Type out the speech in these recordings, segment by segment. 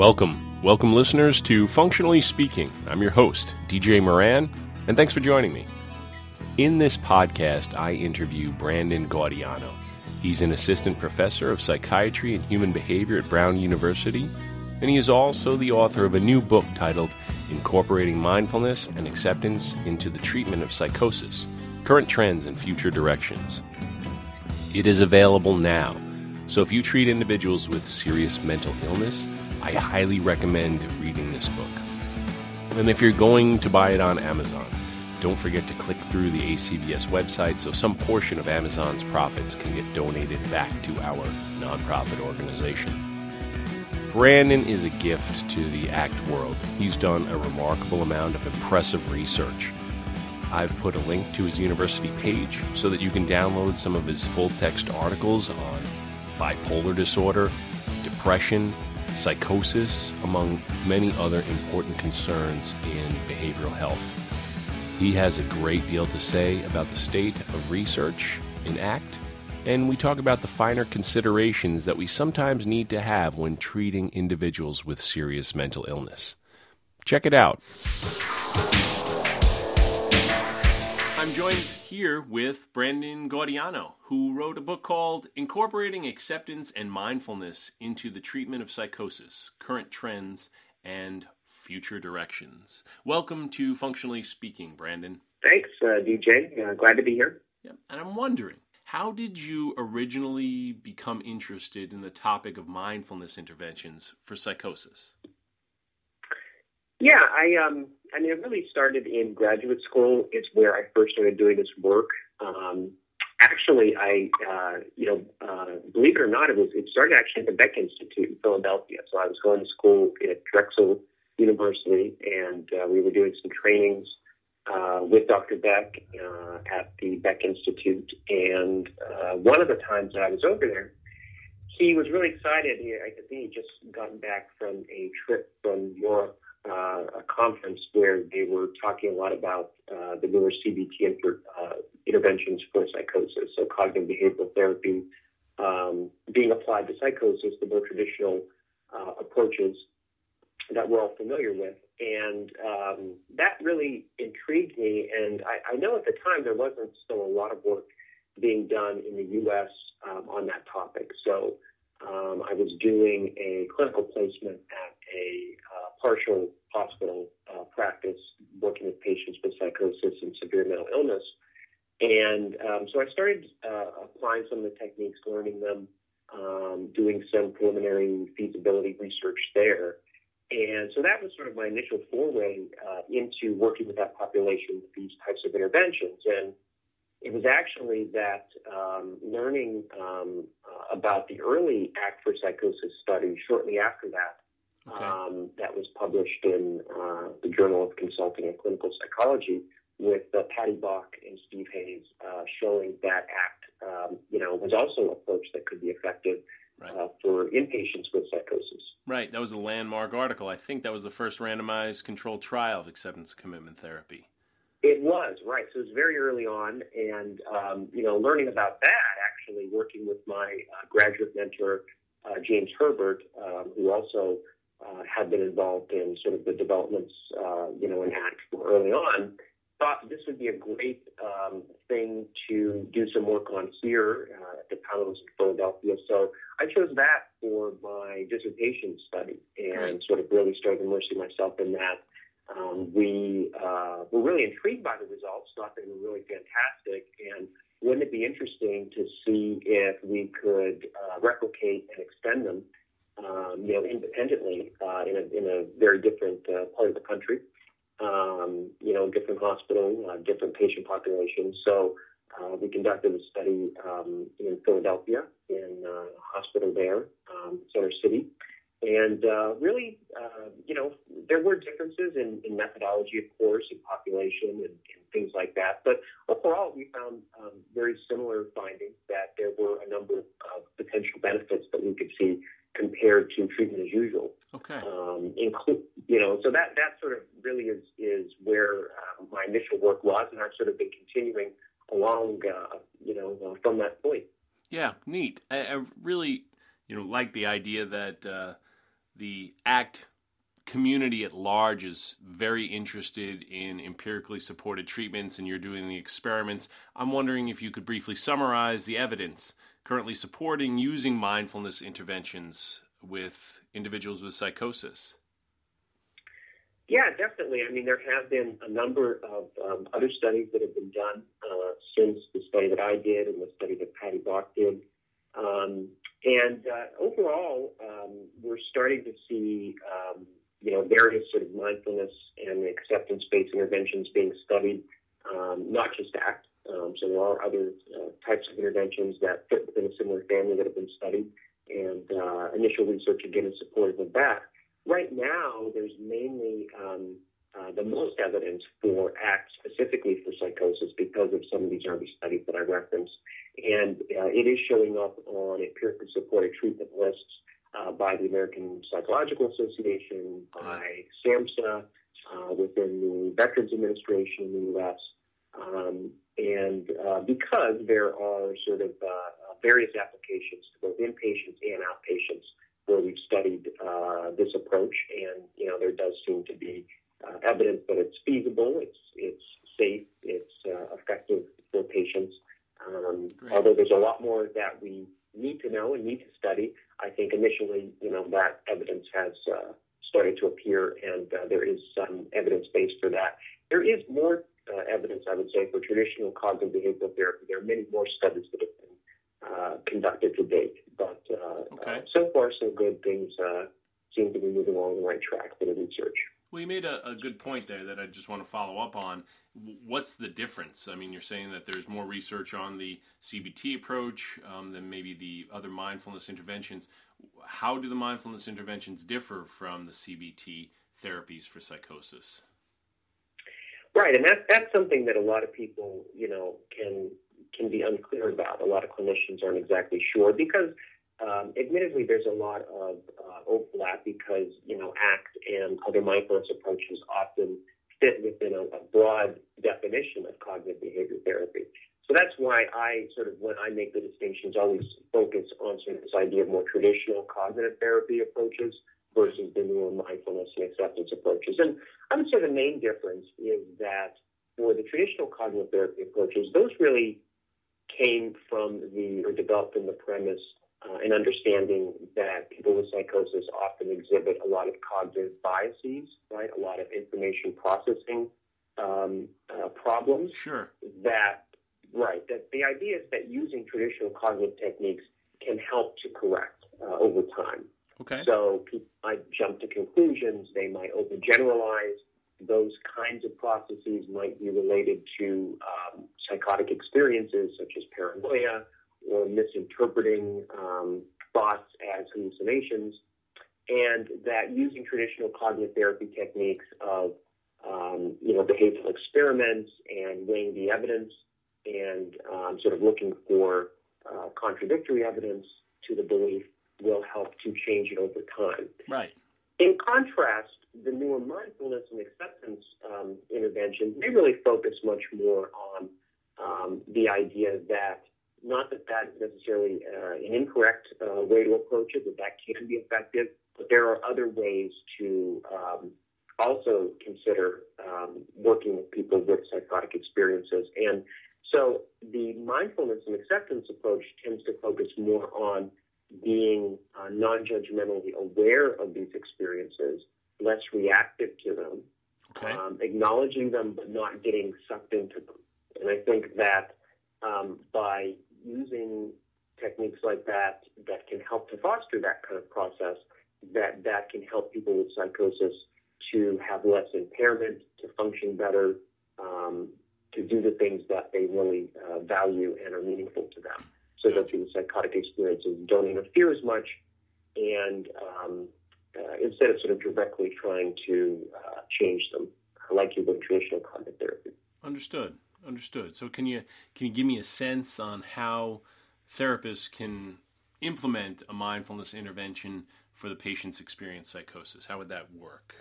Welcome, welcome, listeners, to Functionally Speaking. I'm your host, DJ Moran, and thanks for joining me. In this podcast, I interview Brandon Gaudiano. He's an assistant professor of psychiatry and human behavior at Brown University, and he is also the author of a new book titled Incorporating Mindfulness and Acceptance into the Treatment of Psychosis Current Trends and Future Directions. It is available now, so if you treat individuals with serious mental illness, I highly recommend reading this book. And if you're going to buy it on Amazon, don't forget to click through the ACBS website so some portion of Amazon's profits can get donated back to our nonprofit organization. Brandon is a gift to the ACT world. He's done a remarkable amount of impressive research. I've put a link to his university page so that you can download some of his full text articles on bipolar disorder, depression, psychosis, among many other important concerns in behavioral health. He has a great deal to say about the state of research in ACT, and we talk about the finer considerations that we sometimes need to have when treating individuals with serious mental illness. Check it out. I'm joined here with Brandon Gaudiano, who wrote a book called Incorporating Acceptance and Mindfulness into the Treatment of Psychosis Current Trends and Future Directions. Welcome to Functionally Speaking, Brandon. Thanks, uh, DJ. Uh, glad to be here. Yeah, and I'm wondering, how did you originally become interested in the topic of mindfulness interventions for psychosis? Yeah, I um, I mean, it really started in graduate school. It's where I first started doing this work. Um, actually, I, uh, you know, uh, believe it or not, it was it started actually at the Beck Institute in Philadelphia. So I was going to school at Drexel University, and uh, we were doing some trainings uh, with Dr. Beck uh, at the Beck Institute. And uh, one of the times that I was over there, he was really excited. He, I think he just gotten back from a trip from Europe uh, a conference where they were talking a lot about uh, the newer CBT inter, uh, interventions for psychosis, so cognitive behavioral therapy um, being applied to psychosis, the more traditional uh, approaches that we're all familiar with. And um, that really intrigued me. And I, I, know at the time there wasn't still a lot of work being done in the U.S. Um, on that topic. So um, I was doing a clinical placement partial hospital uh, practice working with patients with psychosis and severe mental illness. And um, so I started uh, applying some of the techniques, learning them, um, doing some preliminary feasibility research there. And so that was sort of my initial foray uh, into working with that population with these types of interventions. And it was actually that um, learning um, uh, about the early ACT for Psychosis study shortly after that okay. um, that was published in uh, the Journal of Consulting and Clinical Psychology with uh, Patty Bach and Steve Hayes uh, showing that ACT, um, you know, was also an approach that could be effective right. Uh, for inpatients with psychosis. Right. That was a landmark article. I think that was the first randomized controlled trial of acceptance commitment therapy. It was right. So it was very early on, and um, you know, learning about that, actually working with my uh, graduate mentor uh, James Herbert, um, who also uh, had been involved in sort of the developments, uh, you know, in ACT early on, thought this would be a great um, thing to do some work on here uh, at the Palos in Philadelphia. So I chose that for my dissertation study and sort of really started immersing myself in that. Um, we uh, were really intrigued by the results, thought they were really fantastic, and wouldn't it be interesting to see if we could uh, replicate and extend them um, you know, independently uh, in, a, in a very different uh, part of the country, um, you know, different hospital, uh, different patient population. So uh, we conducted a study um, in Philadelphia in uh, a hospital there, um, Center City. And uh, really, uh, you know, there were differences in, in methodology, of course, in population and, and things like that. But overall, we found um, very similar findings that there were a number of potential benefits that we could see compared to treatment as usual. Okay. Um, include, you know, so that that sort of really is is where uh, my initial work was, and I've sort of been continuing along, uh, you know, uh, from that point. Yeah, neat. I, I, really, you know, like the idea that uh, the ACT community at large is very interested in empirically supported treatments and you're doing the experiments. I'm wondering if you could briefly summarize the evidence currently supporting using mindfulness interventions with individuals with psychosis. Yeah, definitely. I mean, there have been a number of um, other studies that have been done uh, since the study that I did and the study that Patty Bach did. Um, and uh, overall, um, we're starting to see um, you know, various sort of mindfulness and acceptance-based interventions being studied, um, not just ACT. Um, so there are other uh, types of interventions that fit within a similar family that have been studied, and uh, initial research again is supportive of that. Right now, there's mainly um, uh, the most evidence for ACT specifically for psychosis because of some of these early studies that I referenced, and uh, it is showing up on empirically supported treatment lists uh, by the American Psychological Association, by SAMHSA, uh, within the Veterans Administration in the U.S. Um, and uh, because there are sort of uh, various applications to both inpatients and outpatients where we've studied uh, this approach, and you know there does seem to be uh, evidence that it's feasible, it's it's safe, it's effective for patients. Um, although there's a lot more that we need to know and need to study. I think initially, you know, that evidence has uh, started to appear, and uh, there is some evidence base for that. There is more uh, evidence, I would say, for traditional cognitive behavioral more studies that have been uh, conducted to date, but uh, okay. Uh, so far, so good. Things seem to be moving along the right track for the research. Well, you made a, a, good point there that I just want to follow up on. What's the difference? I mean, you're saying that there's more research on the CBT approach um, than maybe the other mindfulness interventions. How do the mindfulness interventions differ from the CBT therapies for psychosis? Right, and that's that's something that a lot of people, you know, can can be unclear about. A lot of clinicians aren't exactly sure because um, admittedly, there's a lot of uh, overlap because you know ACT and other mindfulness approaches often fit within a, a broad definition of cognitive behavior therapy. So that's why I sort of, when I make the distinctions, always focus on sort of this idea of more traditional cognitive therapy approaches versus the newer mindfulness and acceptance approaches. And I would say the main difference is that for the traditional cognitive therapy approaches, those really came from the or developed from the premise uh, and understanding that people with psychosis often exhibit a lot of cognitive biases, right? A lot of information processing um, uh, problems. Sure. That right. That the idea is that using traditional cognitive techniques can help to correct uh, over time. Okay. So people might jump to conclusions. They might overgeneralize. Those kinds of processes might be related to um, psychotic experiences such as paranoia or misinterpreting um, thoughts as hallucinations, and that using traditional cognitive therapy techniques of um, you know behavioral experiments and weighing the evidence and um, sort of looking for uh, contradictory evidence to the belief will help to change it over time. Right. In contrast, the newer mindfulness and acceptance um, interventions, they really focus much more on um, the idea that not that that is necessarily uh, an incorrect uh, way to approach it, that that can be effective, but there are other ways to um, also consider um, working with people with psychotic experiences. And so the mindfulness and acceptance approach tends to focus more on being uh, non judgmentally aware of these experiences, less reactive to them, okay. um, acknowledging them, but not getting sucked into them. And I think that um, by using techniques like that that can help to foster that kind of process, that that can help people with psychosis to have less impairment, to function better, um, to do the things that they really uh, value and are meaningful to them, so that the psychotic experiences don't interfere as much, and um, uh, instead of sort of directly trying to uh, change them, like you would traditional cognitive therapy. Understood understood. So can you can you give me a sense on how therapists can implement a mindfulness intervention for the patient's experience psychosis? How would that work?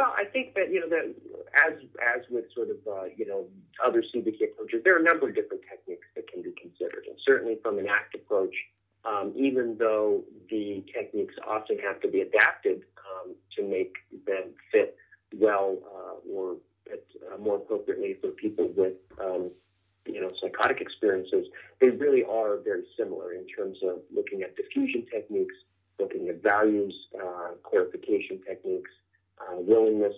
Well, I think that you know that as as with sort of uh, you know other CBT approaches, there are a number of different techniques that can be considered, and certainly from an ACT approach, um, even though the techniques often have to be adapted um, to make them fit well uh, or uh, more appropriately for people with um, you know psychotic experiences, they really are very similar in terms of looking at defusion techniques, looking at values, uh, clarification techniques, uh, willingness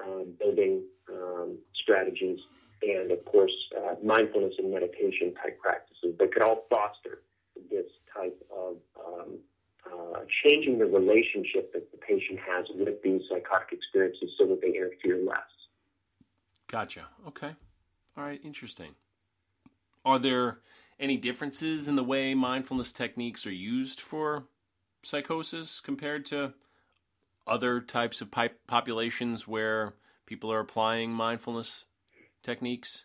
uh, building um, strategies, and of course uh, mindfulness and meditation type practices that could all foster this type of um, uh, changing the relationship that the patient has with these psychotic experiences so that they interfere less. Gotcha. Okay. All right. Interesting. Are there any differences in the way mindfulness techniques are used for psychosis compared to other types of populations where people are applying mindfulness techniques?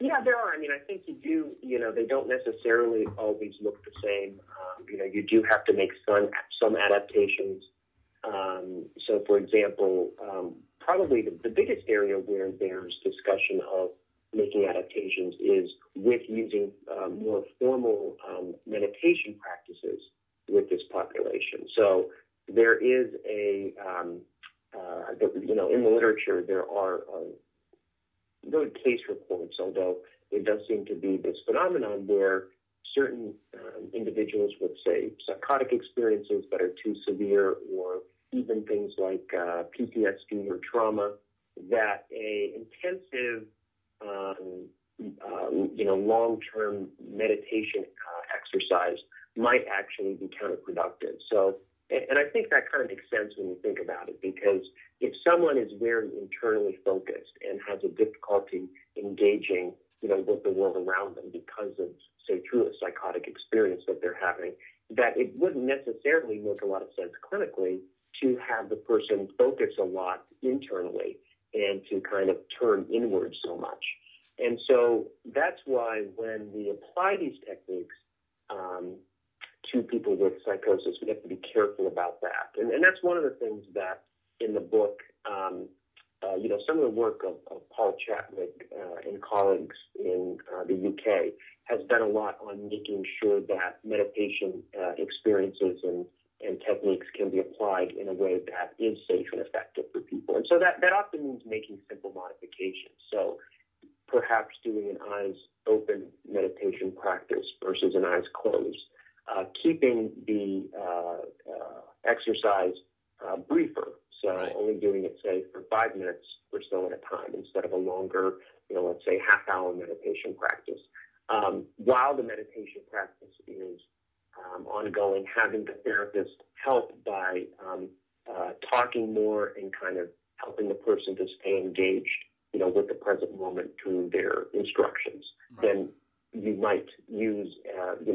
Yeah, there are. I mean, I think you do. You know, they don't necessarily always look the same. Um, you know, you do have to make some some adaptations. Um, so, for example, um, probably the, the biggest area where there's discussion of making adaptations is with using um, more formal um, meditation practices with this population. So there is a, um, uh, you know, in the literature there are good case reports, although there does seem to be this phenomenon where certain um, individuals with, say, psychotic experiences that are too severe, or even things like uh, PTSD or trauma, that a intensive, um, uh, you know, long-term meditation uh, exercise might actually be counterproductive. So and I think that kind of makes sense when you think about it, because if someone is very internally focused and has a difficulty engaging, you know, with the world around them because of, say, through a psychotic experience that they're having, that it wouldn't necessarily make a lot of sense clinically to have the person focus a lot internally and to kind of turn inward so much. And so that's why when we apply these techniques, um, to people with psychosis. We have to be careful about that. And, and that's one of the things that in the book, um, uh, you know, some of the work of, of Paul Chadwick uh, and colleagues in uh, the UK has done a lot on making sure that meditation uh, experiences and, and techniques can be applied in a way that is safe and effective for people. And so that, that often means making simple modifications. So perhaps doing an eyes open meditation practice versus an eyes closed uh, keeping the uh, uh, exercise uh, briefer. So right. only doing it, say, for five minutes or so at a time instead of a longer, you know, let's say half hour meditation practice. Um, while the meditation practice is um, ongoing, having the therapist help by um, uh, talking more and kind of helping the person to stay engaged, you know, with the present moment through their instructions, right. then you might use,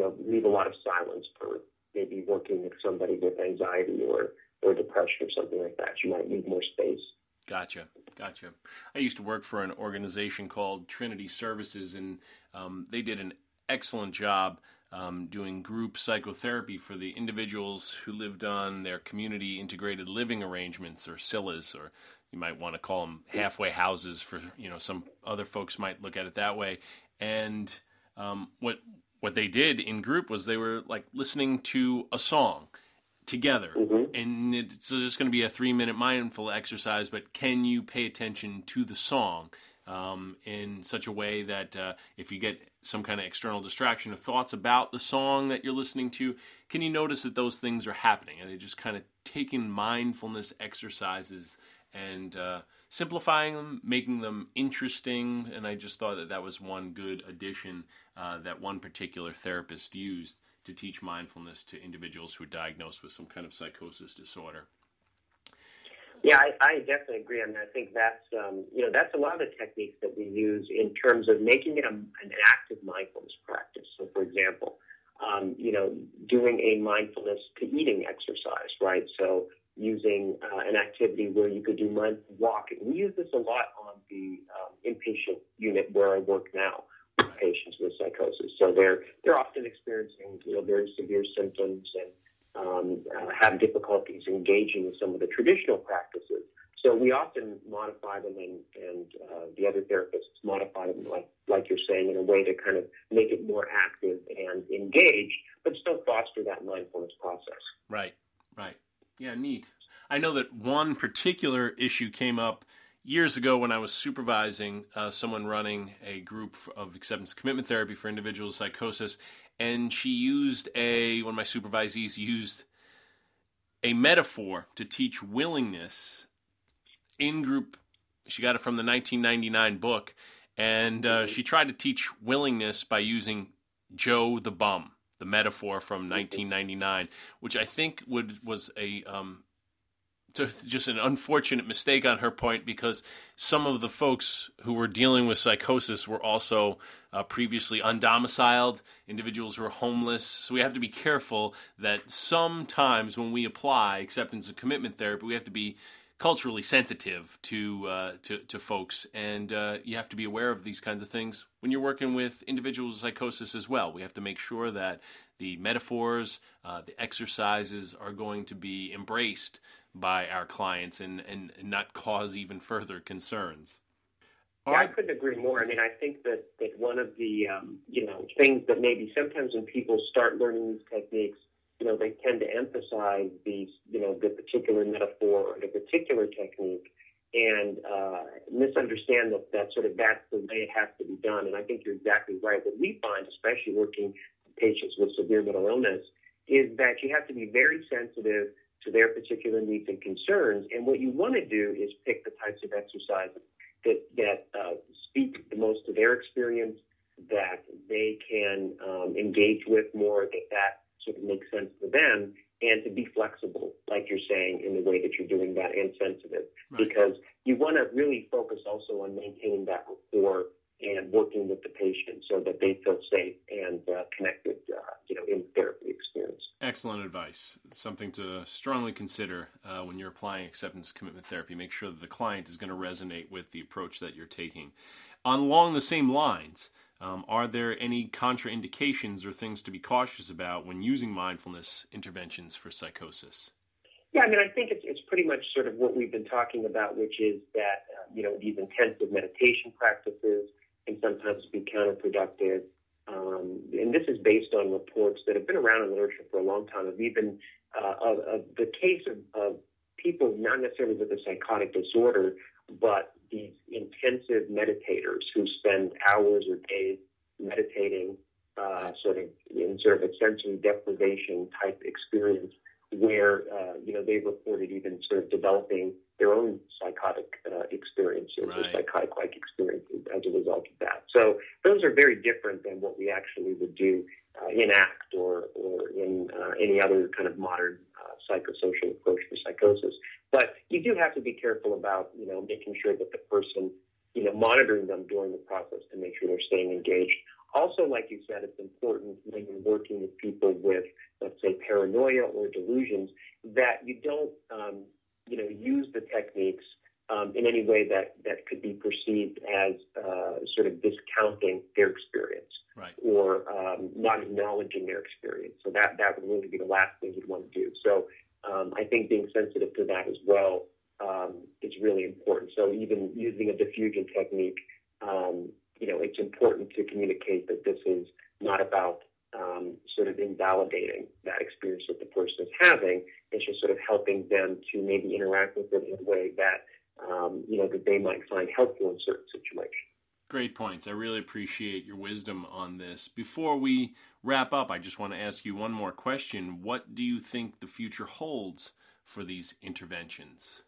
know, leave a lot of silence for maybe working with somebody with anxiety or, or depression or something like that. You might need more space. Gotcha, gotcha. I used to work for an organization called Trinity Services, and um, they did an excellent job um, doing group psychotherapy for the individuals who lived on their community integrated living arrangements, or CILAs, or you might want to call them halfway houses. For you know, some other folks might look at it that way, and um, what what they did in group was they were like listening to a song together mm-hmm. and it's just going to be a three minute mindful exercise but can you pay attention to the song um, in such a way that uh, if you get some kind of external distraction of thoughts about the song that you're listening to can you notice that those things are happening and they just kind of taking mindfulness exercises and uh, simplifying them, making them interesting, and I just thought that that was one good addition uh, that one particular therapist used to teach mindfulness to individuals who are diagnosed with some kind of psychosis disorder. Yeah, I, I definitely agree. I mean, I think that's um, you know that's a lot of the techniques that we use in terms of making it a, an active mindfulness practice. So, for example, um, you know, doing a mindfulness to eating exercise, right? So, using uh, an activity where you could do mindful walking. We use this a lot on the um, inpatient unit where I work now with patients with psychosis. So they're they're often experiencing you know very severe symptoms and um, uh, have difficulties engaging in some of the traditional practices. So we often modify them, and, and uh, the other therapists modify them, like like you're saying, in a way to kind of make it more active and engaged, but still foster that mindfulness process. Right, right. Yeah, neat. I know that one particular issue came up years ago when I was supervising uh, someone running a group of acceptance commitment therapy for individuals with psychosis, and she used a one of my supervisees used a metaphor to teach willingness in group. She got it from the 1999 book, and uh, she tried to teach willingness by using Joe the bum, the metaphor from 1999, which I think would was a um, to just an unfortunate mistake on her point because some of the folks who were dealing with psychosis were also uh, previously undomiciled individuals who were homeless. So we have to be careful that sometimes when we apply acceptance and commitment therapy, we have to be culturally sensitive to uh, to, to folks, and uh, you have to be aware of these kinds of things when you're working with individuals with psychosis as well. We have to make sure that the metaphors, uh, the exercises are going to be embraced by our clients and, and, not cause even further concerns. Yeah, I couldn't agree more. I mean, I think that, that one of the um, you know things that maybe sometimes when people start learning these techniques, you know, they tend to emphasize these you know the particular metaphor or the particular technique, and uh, misunderstand that that sort of that's the way it has to be done. And I think you're exactly right. What we find, especially working with patients with severe mental illness, is that you have to be very sensitive to their particular needs and concerns. And what you want to do is pick the types of exercises that, that uh, speak the most to their experience, that they can um, engage with more, that that sort of makes sense to them, and to be flexible, like you're saying, in the way that you're doing that, and sensitive, right. because you want to really focus also on maintaining that rapport and working with the patient so that they feel safe and uh, connected, uh, you know, in therapy experience. Excellent advice. Something to strongly consider uh, when you're applying acceptance commitment therapy. Make sure that the client is going to resonate with the approach that you're taking. On along the same lines, um, are there any contraindications or things to be cautious about when using mindfulness interventions for psychosis? Yeah, I mean, I think it's, it's pretty much sort of what we've been talking about, which is that, uh, you know, these intensive meditation practices, can sometimes be counterproductive. Um, and this is based on reports that have been around in literature for a long time of even uh, of, of, the case of, of people not necessarily with a psychotic disorder, but these intensive meditators who spend hours or days meditating, uh, sort of in sort of a sensory deprivation type experience, where uh, you know they've reported even sort of developing their own psychotic uh, experiences right. or psychotic-like experiences as a result of that. So those are very different than what we actually would do uh, in ACT or or in uh, any other kind of modern uh, psychosocial approach for psychosis. But you do have to be careful about you know making sure that the person you know monitoring them during the process to make sure they're staying engaged also, like you said, it's important when you're working with people with, let's say, paranoia or delusions, that you don't, um, you know, use the techniques um, in any way that, that could be perceived as uh, sort of discounting their experience right. or um, not acknowledging their experience. So that, that would really be the last thing you'd want to do. So um, I think being sensitive to that as well um, is really important. So even using a defusion technique, um, you know, it's important to communicate that this is not about um, sort of invalidating that experience that the person is having. It's just sort of helping them to maybe interact with it in a way that, um, you know, that they might find helpful in certain situations. Great points. I really appreciate your wisdom on this. Before we wrap up, I just want to ask you one more question. What do you think the future holds for these interventions?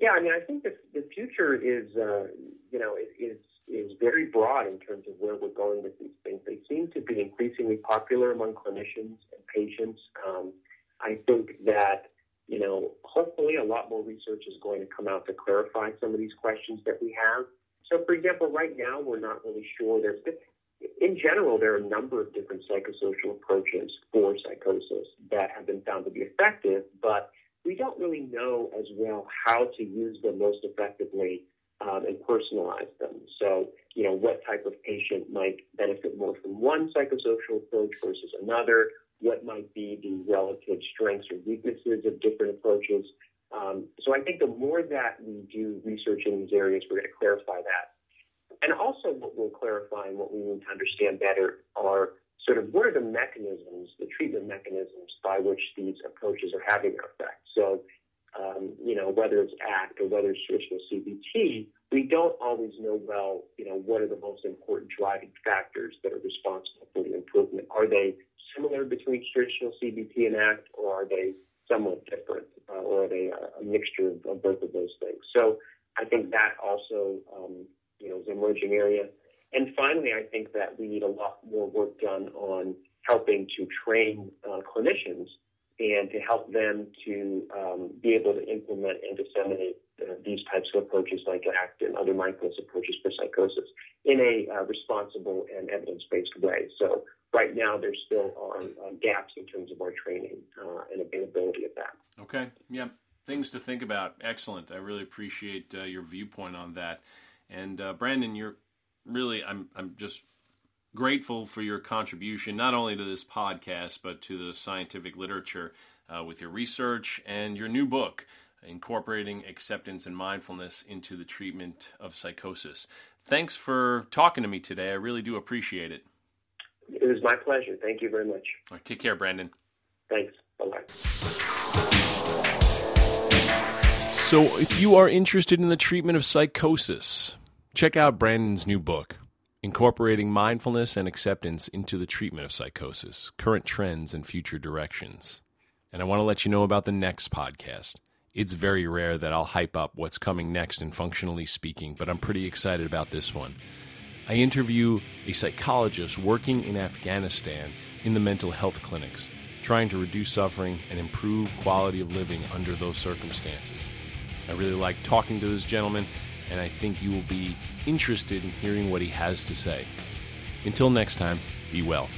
Yeah, I mean, I think the, the future is, uh, you know, is is very broad in terms of where we're going with these things. They seem to be increasingly popular among clinicians and patients. Um, I think that, you know, hopefully a lot more research is going to come out to clarify some of these questions that we have. So, for example, right now we're not really sure. There's in general, there are a number of different psychosocial approaches for psychosis that have been found to be effective, but we don't really know as well how to use them most effectively um, and personalize them. So, you know, what type of patient might benefit more from one psychosocial approach versus another? What might be the relative strengths or weaknesses of different approaches? Um, so I think the more that we do research in these areas, we're going to clarify that. And also, what we'll clarify and what we need to understand better are sort of what are the mechanisms, the treatment mechanisms by which these approaches are having their effect. So, um, you know, whether it's ACT or whether it's traditional CBT, we don't always know well, you know, what are the most important driving factors that are responsible for the improvement. Are they similar between traditional CBT and ACT, or are they somewhat different, uh, or are they a, mixture of, of, both of those things? So I think that also, um, you know, is an emerging area. And finally, I think that we need a lot more work done on helping to train uh, clinicians and to help them to um, be able to implement and disseminate uh, these types of approaches like ACT and other mindfulness approaches for psychosis in a uh, responsible and evidence-based way. So right now there still are uh, gaps in terms of our training uh, and availability of that. Okay, yeah, things to think about. Excellent. I really appreciate uh, your viewpoint on that. And uh, Brandon, you're really I'm I'm just grateful for your contribution not only to this podcast but to the scientific literature uh, with your research and your new book incorporating acceptance and mindfulness into the treatment of psychosis. Thanks for talking to me today. I really do appreciate it. It was my pleasure. Thank you very much. take care, Brandon. Thanks. Bye bye. So, if you are interested in the treatment of psychosis, check out Brandon's new book, Incorporating Mindfulness and Acceptance into the Treatment of Psychosis Current Trends and Future Directions. And I want to let you know about the next podcast. It's very rare that I'll hype up what's coming next in functionally speaking, but I'm pretty excited about this one. I interview a psychologist working in Afghanistan in the mental health clinics, trying to reduce suffering and improve quality of living under those circumstances. I really like talking to this gentleman, and I think you will be interested in hearing what he has to say. Until next time, be well.